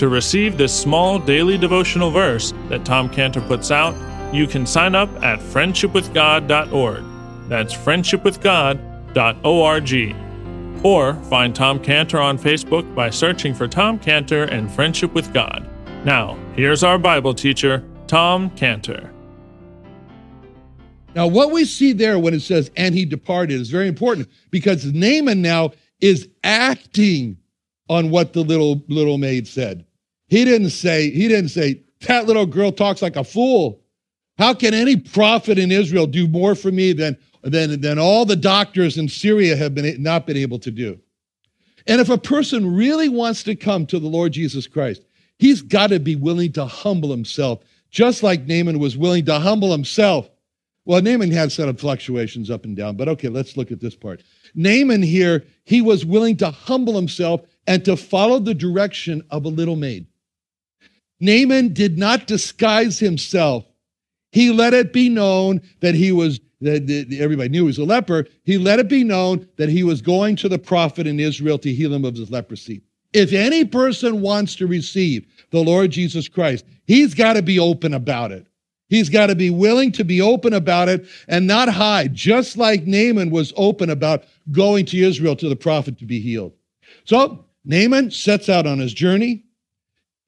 To receive this small daily devotional verse that Tom Cantor puts out, you can sign up at friendshipwithgod.org. That's friendshipwithgod.org. Or find Tom Cantor on Facebook by searching for Tom Cantor and Friendship with God. Now, here's our Bible teacher, Tom Cantor. Now, what we see there when it says, and he departed, is very important because Naaman now is acting on what the little little maid said. He didn't say, he didn't say, that little girl talks like a fool. How can any prophet in Israel do more for me than, than, than all the doctors in Syria have been, not been able to do? And if a person really wants to come to the Lord Jesus Christ, he's got to be willing to humble himself, just like Naaman was willing to humble himself. Well, Naaman had set of fluctuations up and down, but okay, let's look at this part. Naaman here, he was willing to humble himself and to follow the direction of a little maid. Naaman did not disguise himself. He let it be known that he was, that everybody knew he was a leper. He let it be known that he was going to the prophet in Israel to heal him of his leprosy. If any person wants to receive the Lord Jesus Christ, he's got to be open about it. He's got to be willing to be open about it and not hide, just like Naaman was open about going to Israel to the prophet to be healed. So Naaman sets out on his journey.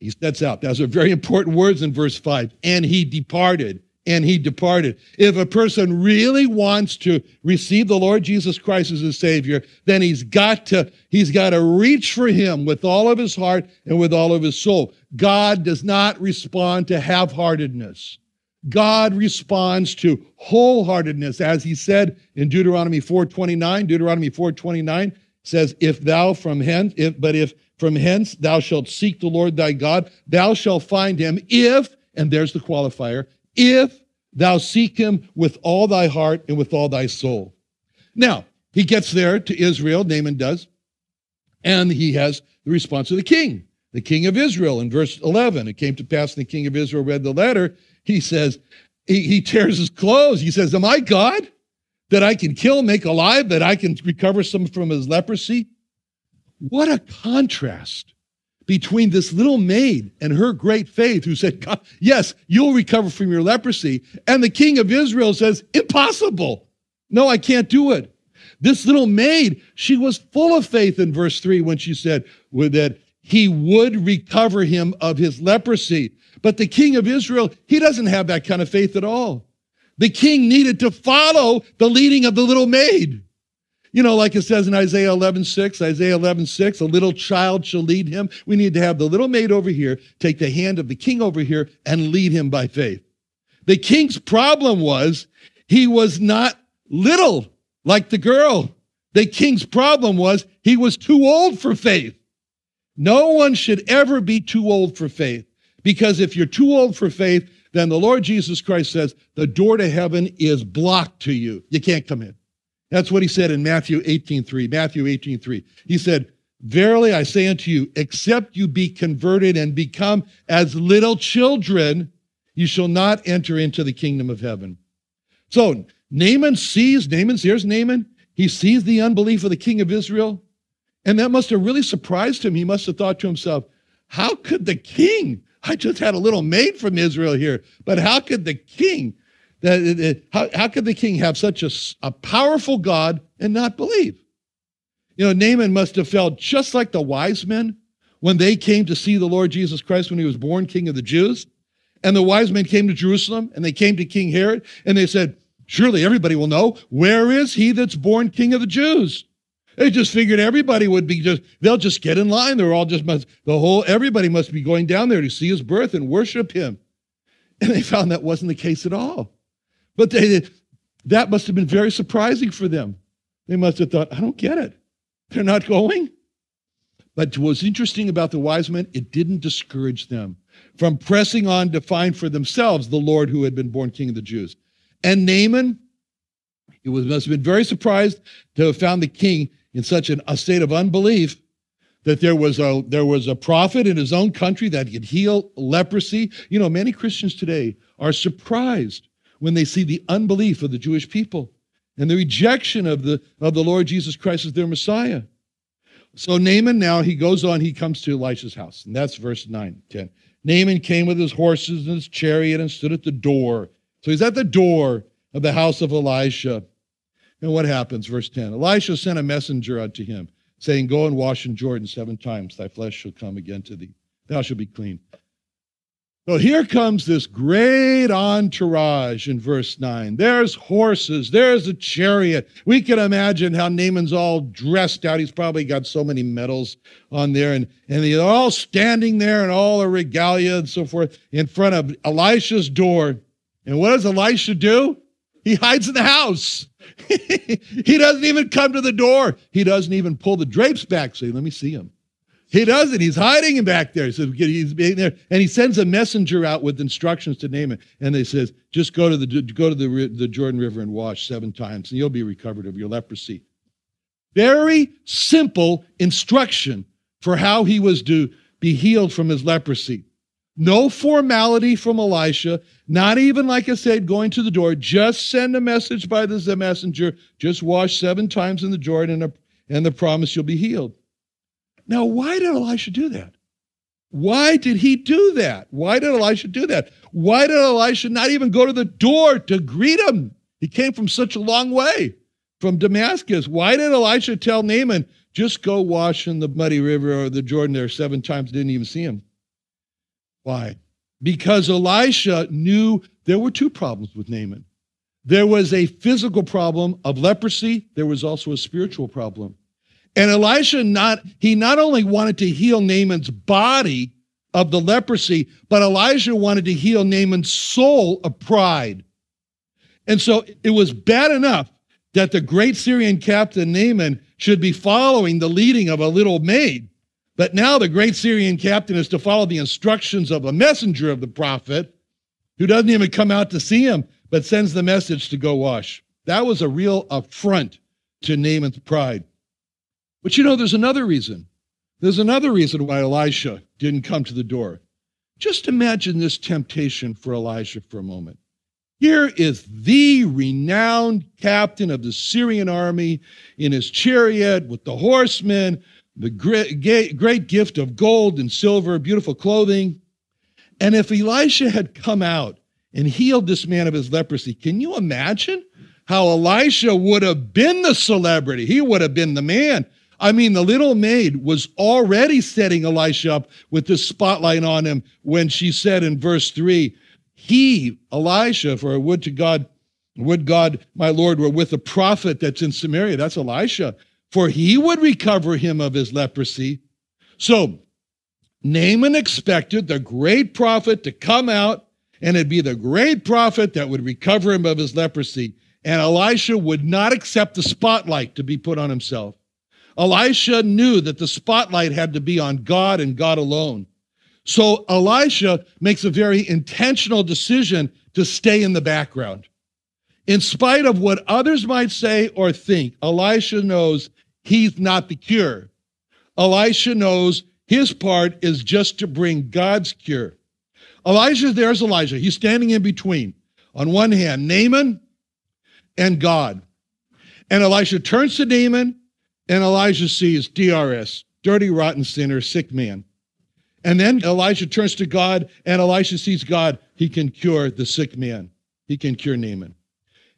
He sets out. Those are very important words in verse 5. And he departed. And he departed. If a person really wants to receive the Lord Jesus Christ as his Savior, then he's got to, he's got to reach for him with all of his heart and with all of his soul. God does not respond to half-heartedness. God responds to wholeheartedness, as he said in Deuteronomy 4:29. Deuteronomy 4:29 says, "If thou from hence, if but if from hence thou shalt seek the Lord thy God. Thou shalt find him if, and there's the qualifier, if thou seek him with all thy heart and with all thy soul. Now, he gets there to Israel, Naaman does, and he has the response of the king, the king of Israel. In verse 11, it came to pass and the king of Israel read the letter. He says, he, he tears his clothes. He says, Am I God that I can kill, make alive, that I can recover some from his leprosy? What a contrast between this little maid and her great faith who said, Yes, you'll recover from your leprosy. And the king of Israel says, Impossible. No, I can't do it. This little maid, she was full of faith in verse 3 when she said that he would recover him of his leprosy. But the king of Israel, he doesn't have that kind of faith at all. The king needed to follow the leading of the little maid. You know, like it says in Isaiah 11, 6, Isaiah 11, 6, a little child shall lead him. We need to have the little maid over here take the hand of the king over here and lead him by faith. The king's problem was he was not little like the girl. The king's problem was he was too old for faith. No one should ever be too old for faith because if you're too old for faith, then the Lord Jesus Christ says the door to heaven is blocked to you. You can't come in. That's what he said in Matthew 18:3. Matthew 18:3. He said, Verily I say unto you, except you be converted and become as little children, you shall not enter into the kingdom of heaven. So Naaman sees, Naaman's, here's Naaman. He sees the unbelief of the king of Israel. And that must have really surprised him. He must have thought to himself, how could the king, I just had a little maid from Israel here, but how could the king, how, how could the king have such a, a powerful God and not believe? You know, Naaman must have felt just like the wise men when they came to see the Lord Jesus Christ when he was born king of the Jews. And the wise men came to Jerusalem and they came to King Herod and they said, Surely everybody will know, where is he that's born king of the Jews? They just figured everybody would be just, they'll just get in line. They're all just, must, the whole, everybody must be going down there to see his birth and worship him. And they found that wasn't the case at all. But they, that must have been very surprising for them. They must have thought, I don't get it. They're not going. But what's interesting about the wise men, it didn't discourage them from pressing on to find for themselves the Lord who had been born king of the Jews. And Naaman, he was, must have been very surprised to have found the king in such an, a state of unbelief that there was a there was a prophet in his own country that could heal leprosy. You know, many Christians today are surprised when they see the unbelief of the Jewish people and the rejection of the of the Lord Jesus Christ as their Messiah. So Naaman now he goes on, he comes to Elisha's house, and that's verse 9, 10. Naaman came with his horses and his chariot and stood at the door. So he's at the door of the house of Elisha. And what happens? Verse 10 Elisha sent a messenger unto him, saying, Go and wash in Jordan seven times, thy flesh shall come again to thee. Thou shalt be clean. So here comes this great entourage in verse 9. There's horses, there's a chariot. We can imagine how Naaman's all dressed out. He's probably got so many medals on there, and, and they're all standing there in all the regalia and so forth in front of Elisha's door. And what does Elisha do? He hides in the house. he doesn't even come to the door. He doesn't even pull the drapes back, say, let me see him. He doesn't. He's hiding him back there. So he's being there, and he sends a messenger out with instructions to Naaman. And they says, just go to the go to the, the Jordan River and wash seven times, and you'll be recovered of your leprosy. Very simple instruction for how he was to be healed from his leprosy. No formality from Elisha, not even, like I said, going to the door. Just send a message by the messenger. Just wash seven times in the Jordan, and, and the promise you'll be healed. Now, why did Elisha do that? Why did he do that? Why did Elisha do that? Why did Elisha not even go to the door to greet him? He came from such a long way from Damascus. Why did Elisha tell Naaman, just go wash in the muddy river or the Jordan there seven times, didn't even see him? Why? Because Elisha knew there were two problems with Naaman. There was a physical problem of leprosy, there was also a spiritual problem. And Elisha not he not only wanted to heal Naaman's body of the leprosy, but Elijah wanted to heal Naaman's soul of pride. And so it was bad enough that the great Syrian captain Naaman should be following the leading of a little maid. But now the great Syrian captain is to follow the instructions of a messenger of the prophet who doesn't even come out to see him, but sends the message to go wash. That was a real affront to Naaman's pride. But you know, there's another reason. There's another reason why Elisha didn't come to the door. Just imagine this temptation for Elisha for a moment. Here is the renowned captain of the Syrian army in his chariot with the horsemen, the great, great gift of gold and silver, beautiful clothing. And if Elisha had come out and healed this man of his leprosy, can you imagine how Elisha would have been the celebrity? He would have been the man. I mean, the little maid was already setting Elisha up with the spotlight on him when she said in verse 3, He, Elisha, for would to God, would God, my Lord, were with a prophet that's in Samaria. That's Elisha, for he would recover him of his leprosy. So Naaman expected the great prophet to come out, and it'd be the great prophet that would recover him of his leprosy. And Elisha would not accept the spotlight to be put on himself. Elisha knew that the spotlight had to be on God and God alone. So Elisha makes a very intentional decision to stay in the background. In spite of what others might say or think, Elisha knows he's not the cure. Elisha knows his part is just to bring God's cure. Elijah, there's Elijah. He's standing in between. On one hand, Naaman, and God. And Elisha turns to Naaman, and Elijah sees DRS, dirty, rotten sinner, sick man. And then Elijah turns to God, and Elisha sees God. He can cure the sick man, he can cure Naaman.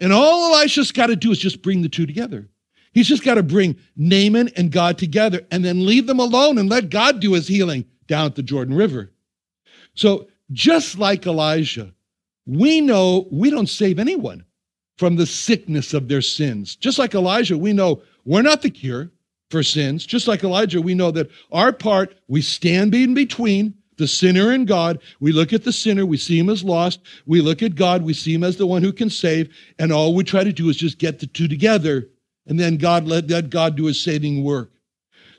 And all Elisha's got to do is just bring the two together. He's just got to bring Naaman and God together and then leave them alone and let God do his healing down at the Jordan River. So, just like Elijah, we know we don't save anyone from the sickness of their sins. Just like Elijah, we know we're not the cure for sins. Just like Elijah, we know that our part, we stand in between the sinner and God. We look at the sinner, we see him as lost. We look at God, we see him as the one who can save. And all we try to do is just get the two together. And then God let, let God do his saving work.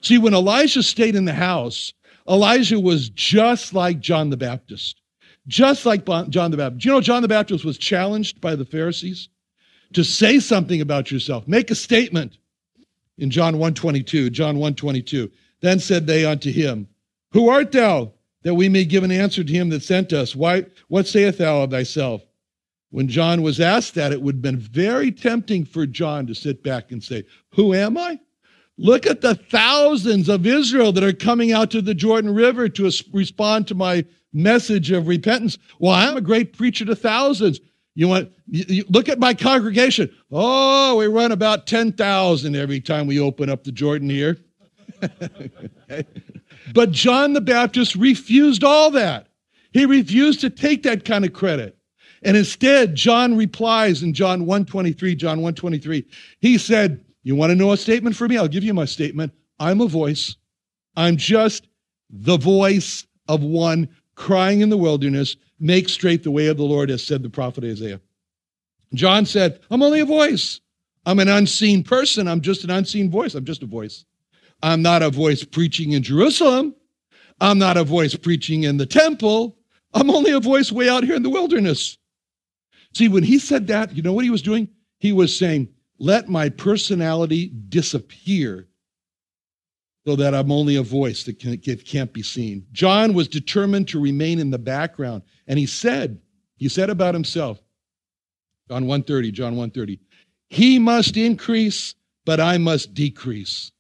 See, when Elijah stayed in the house, Elijah was just like John the Baptist. Just like John the Baptist. You know, John the Baptist was challenged by the Pharisees to say something about yourself, make a statement. In John 122, John 122, then said they unto him, Who art thou? that we may give an answer to him that sent us. Why, what sayest thou of thyself? When John was asked that, it would have been very tempting for John to sit back and say, Who am I? Look at the thousands of Israel that are coming out to the Jordan River to respond to my message of repentance. Well, I'm a great preacher to thousands. You want you, you look at my congregation. Oh, we run about 10,000 every time we open up the Jordan here. But John the Baptist refused all that. He refused to take that kind of credit. And instead, John replies in John 123, John 123. He said, You want to know a statement for me? I'll give you my statement. I'm a voice. I'm just the voice of one crying in the wilderness, make straight the way of the Lord, as said the prophet Isaiah. John said, I'm only a voice. I'm an unseen person. I'm just an unseen voice. I'm just a voice. I'm not a voice preaching in Jerusalem. I'm not a voice preaching in the temple. I'm only a voice way out here in the wilderness. See, when he said that, you know what he was doing? He was saying, Let my personality disappear so that I'm only a voice that can, can't be seen. John was determined to remain in the background. And he said, he said about himself, John 130, John 130, he must increase, but I must decrease.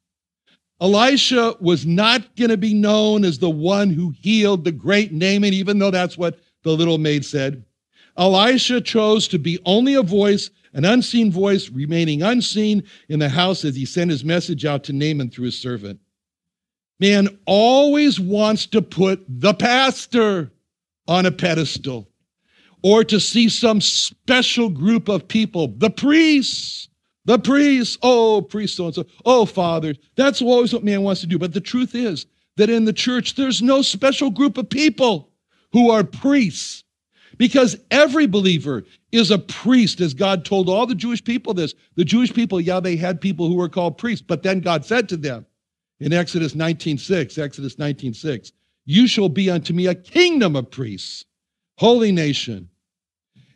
Elisha was not going to be known as the one who healed the great Naaman, even though that's what the little maid said. Elisha chose to be only a voice, an unseen voice, remaining unseen in the house as he sent his message out to Naaman through his servant. Man always wants to put the pastor on a pedestal or to see some special group of people, the priests, the priests, oh, priests, so and so, oh, father. That's always what man wants to do. But the truth is that in the church, there's no special group of people who are priests because every believer is a priest, as God told all the Jewish people this. The Jewish people, yeah, they had people who were called priests, but then God said to them in Exodus 19:6, Exodus 19:6, you shall be unto me a kingdom of priests, holy nation.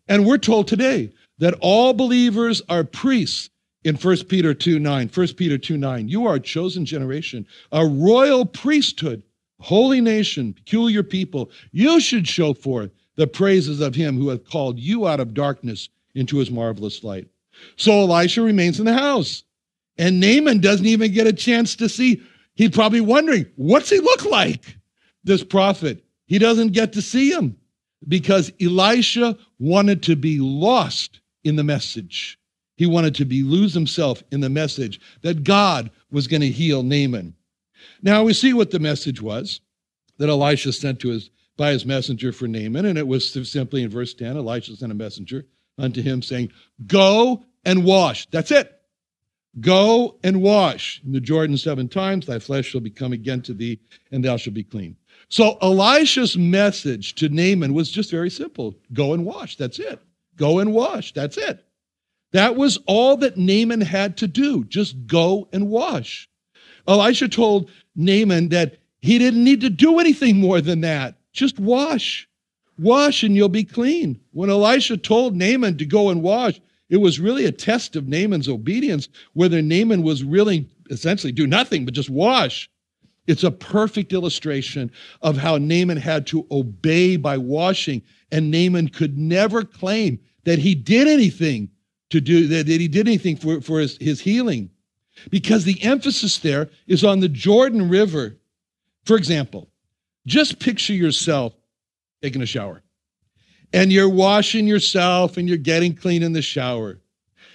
And we're told today that all believers are priests in 1 Peter 2 9. 1 Peter 2 9. You are a chosen generation, a royal priesthood, holy nation, peculiar people. You should show forth the praises of him who hath called you out of darkness into his marvelous light. So Elisha remains in the house. And Naaman doesn't even get a chance to see. He's probably wondering, what's he look like? This prophet. He doesn't get to see him because Elisha wanted to be lost in the message. He wanted to be lose himself in the message that God was going to heal Naaman. Now we see what the message was that Elisha sent to his by his messenger for Naaman, and it was simply in verse 10, Elisha sent a messenger unto him saying, Go and wash. That's it. Go and wash in the Jordan seven times, thy flesh shall become again to thee, and thou shalt be clean. So Elisha's message to Naaman was just very simple go and wash. That's it. Go and wash. That's it. That was all that Naaman had to do. Just go and wash. Elisha told Naaman that he didn't need to do anything more than that. Just wash. Wash and you'll be clean. When Elisha told Naaman to go and wash, it was really a test of Naaman's obedience, whether Naaman was really essentially do nothing but just wash. It's a perfect illustration of how Naaman had to obey by washing, and Naaman could never claim that he did anything to do that, that he did anything for, for his, his healing because the emphasis there is on the Jordan River. For example, just picture yourself taking a shower and you're washing yourself and you're getting clean in the shower.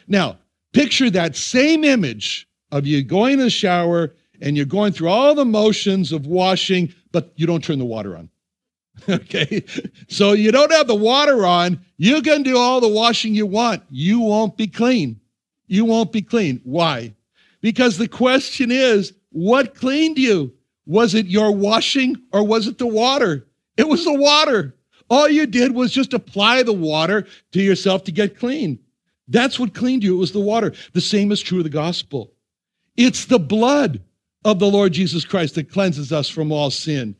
Now, picture that same image of you going to the shower and you're going through all the motions of washing, but you don't turn the water on. okay? So you don't have the water on. You can do all the washing you want. You won't be clean. You won't be clean. Why? Because the question is, what cleaned you? Was it your washing or was it the water? It was the water. All you did was just apply the water to yourself to get clean. That's what cleaned you. It was the water. The same is true of the gospel. It's the blood of the Lord Jesus Christ that cleanses us from all sin.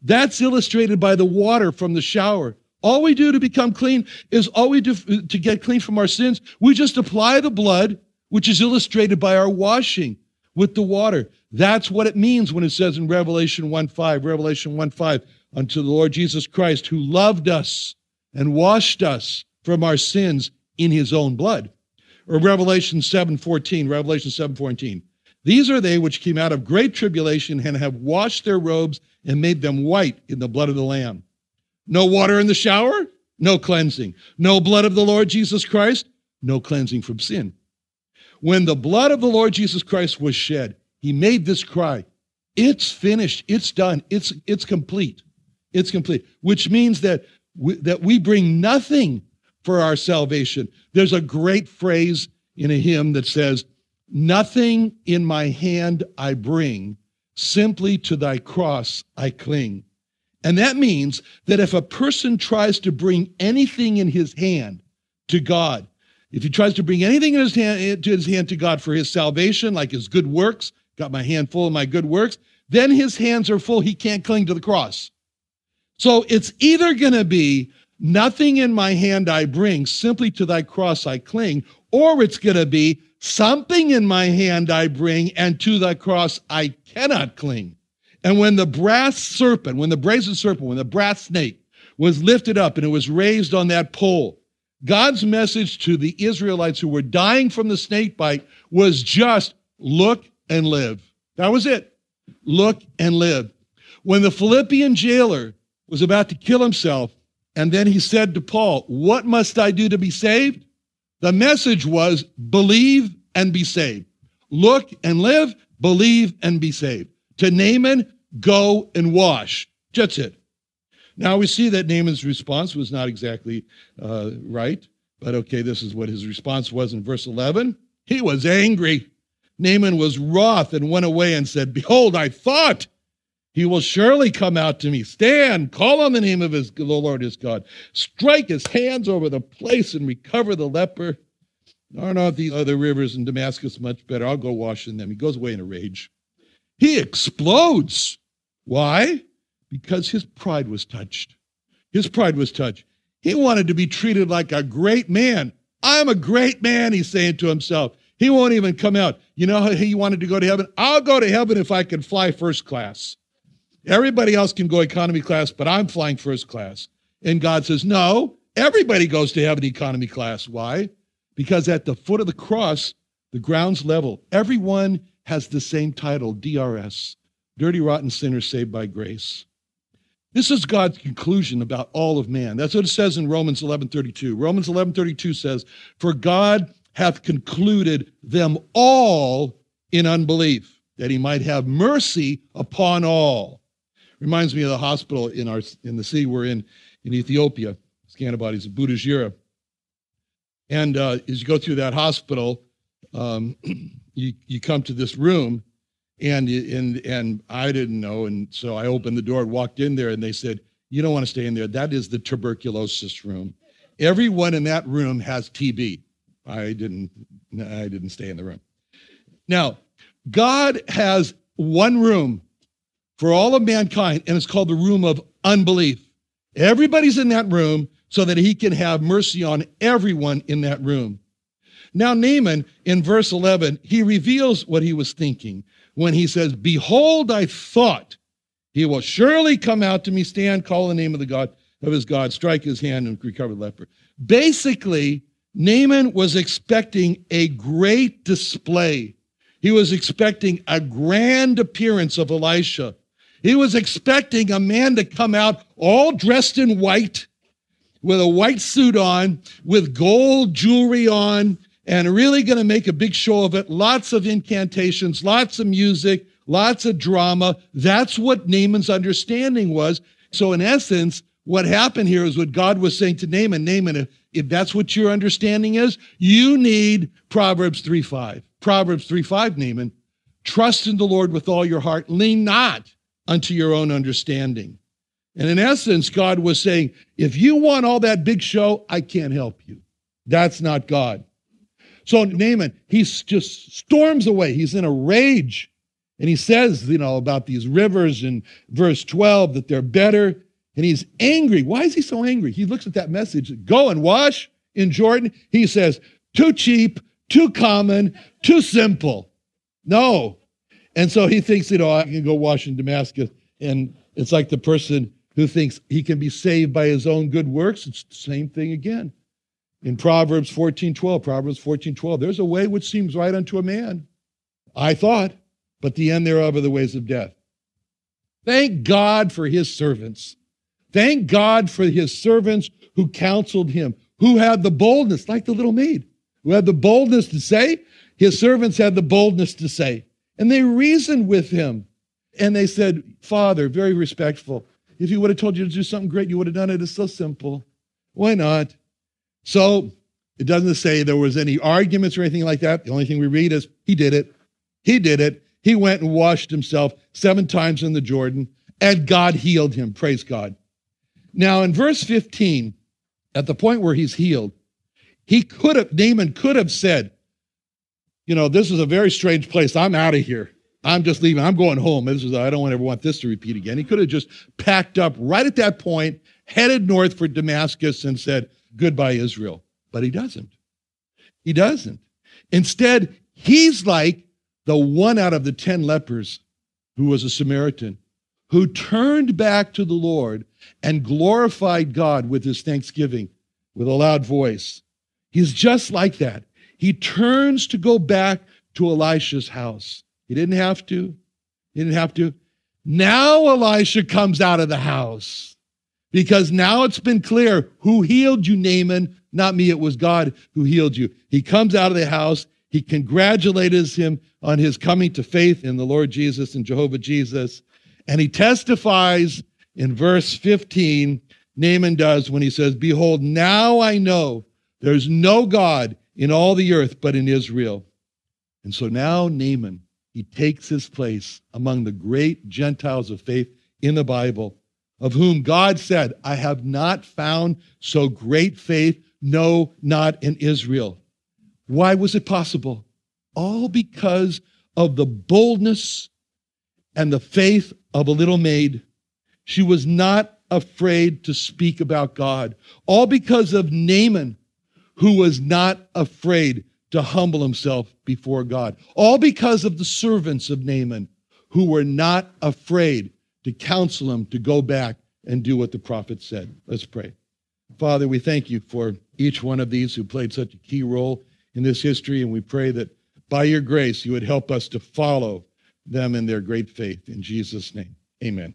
That's illustrated by the water from the shower. All we do to become clean is all we do to get clean from our sins. We just apply the blood, which is illustrated by our washing with the water. That's what it means when it says in Revelation 1 5, Revelation 1 5, unto the Lord Jesus Christ, who loved us and washed us from our sins in his own blood. Or Revelation 7 14, Revelation 7 14. These are they which came out of great tribulation and have washed their robes and made them white in the blood of the Lamb. No water in the shower? No cleansing. No blood of the Lord Jesus Christ? No cleansing from sin. When the blood of the Lord Jesus Christ was shed, he made this cry It's finished. It's done. It's, it's complete. It's complete, which means that we, that we bring nothing for our salvation. There's a great phrase in a hymn that says, Nothing in my hand I bring, simply to thy cross I cling. And that means that if a person tries to bring anything in his hand to God, if he tries to bring anything in his hand eh, to his hand to God for his salvation, like his good works, got my hand full of my good works, then his hands are full. He can't cling to the cross. So it's either going to be nothing in my hand I bring, simply to thy cross I cling, or it's going to be Something in my hand I bring, and to thy cross I cannot cling. And when the brass serpent, when the brazen serpent, when the brass snake was lifted up and it was raised on that pole, God's message to the Israelites who were dying from the snake bite was just look and live. That was it. Look and live. When the Philippian jailer was about to kill himself, and then he said to Paul, What must I do to be saved? The message was believe and be saved. Look and live, believe and be saved. To Naaman, go and wash. That's it. Now we see that Naaman's response was not exactly uh, right, but okay, this is what his response was in verse 11. He was angry. Naaman was wroth and went away and said, Behold, I thought he will surely come out to me. Stand, call on the name of his, the Lord his God. Strike his hands over the place and recover the leper. Are not the other rivers in Damascus much better? I'll go wash in them. He goes away in a rage. He explodes. Why? Because his pride was touched. His pride was touched. He wanted to be treated like a great man. I'm a great man, he's saying to himself. He won't even come out. You know how he wanted to go to heaven? I'll go to heaven if I can fly first class. Everybody else can go economy class, but I'm flying first class. And God says, No, everybody goes to heaven economy class. Why? Because at the foot of the cross, the ground's level. Everyone has the same title, DRS Dirty, Rotten Sinner Saved by Grace. This is God's conclusion about all of man. That's what it says in Romans 11:32. Romans 11:32 says, "For God hath concluded them all in unbelief, that he might have mercy upon all." Reminds me of the hospital in our in the city we're in in Ethiopia, Scantibodies of Butajira. And uh, as you go through that hospital, um, you, you come to this room, and, and, and I didn't know. And so I opened the door and walked in there, and they said, You don't want to stay in there. That is the tuberculosis room. Everyone in that room has TB. I didn't, I didn't stay in the room. Now, God has one room for all of mankind, and it's called the room of unbelief. Everybody's in that room so that he can have mercy on everyone in that room. Now, Naaman, in verse 11, he reveals what he was thinking when he says, Behold, I thought he will surely come out to me, stand, call the name of the God of his God, strike his hand, and recover the leper. Basically, Naaman was expecting a great display. He was expecting a grand appearance of Elisha. He was expecting a man to come out all dressed in white, with a white suit on, with gold jewelry on, and really going to make a big show of it. Lots of incantations, lots of music, lots of drama. That's what Naaman's understanding was. So, in essence, what happened here is what God was saying to Naaman Naaman, if, if that's what your understanding is, you need Proverbs 3 5. Proverbs 3 5, Naaman. Trust in the Lord with all your heart, lean not unto your own understanding. And in essence, God was saying, if you want all that big show, I can't help you. That's not God. So Naaman, he just storms away. He's in a rage. And he says, you know, about these rivers in verse 12 that they're better. And he's angry. Why is he so angry? He looks at that message go and wash in Jordan. He says, too cheap, too common, too simple. No. And so he thinks, you know, I can go wash in Damascus. And it's like the person who thinks he can be saved by his own good works. It's the same thing again in Proverbs 14 12. Proverbs 14 12. There's a way which seems right unto a man, I thought, but the end thereof are the ways of death. Thank God for his servants. Thank God for his servants who counseled him, who had the boldness, like the little maid, who had the boldness to say, his servants had the boldness to say. And they reasoned with him. And they said, Father, very respectful, if he would have told you to do something great, you would have done it. It's so simple. Why not? So it doesn't say there was any arguments or anything like that. The only thing we read is he did it. He did it. He went and washed himself seven times in the Jordan, and God healed him. Praise God. Now, in verse 15, at the point where he's healed, he could have, Naaman could have said, You know, this is a very strange place. I'm out of here. I'm just leaving. I'm going home. This is, I don't ever want this to repeat again. He could have just packed up right at that point, headed north for Damascus, and said, goodbye, Israel. But he doesn't. He doesn't. Instead, he's like the one out of the 10 lepers who was a Samaritan who turned back to the Lord and glorified God with his thanksgiving with a loud voice. He's just like that. He turns to go back to Elisha's house. He didn't have to. He didn't have to. Now Elisha comes out of the house because now it's been clear who healed you, Naaman. Not me, it was God who healed you. He comes out of the house. He congratulates him on his coming to faith in the Lord Jesus and Jehovah Jesus. And he testifies in verse 15, Naaman does when he says, Behold, now I know there's no God in all the earth but in Israel. And so now Naaman, he takes his place among the great Gentiles of faith in the Bible of whom God said, I have not found so great faith, no, not in Israel. Why was it possible? All because of the boldness and the faith of a little maid. She was not afraid to speak about God. All because of Naaman, who was not afraid to humble himself before God. All because of the servants of Naaman, who were not afraid to counsel him to go back and do what the prophet said. Let's pray. Father, we thank you for each one of these who played such a key role in this history, and we pray that by your grace you would help us to follow them in their great faith. In Jesus' name, amen.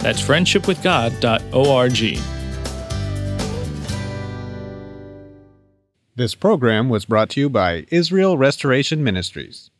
That's friendshipwithgod.org. This program was brought to you by Israel Restoration Ministries.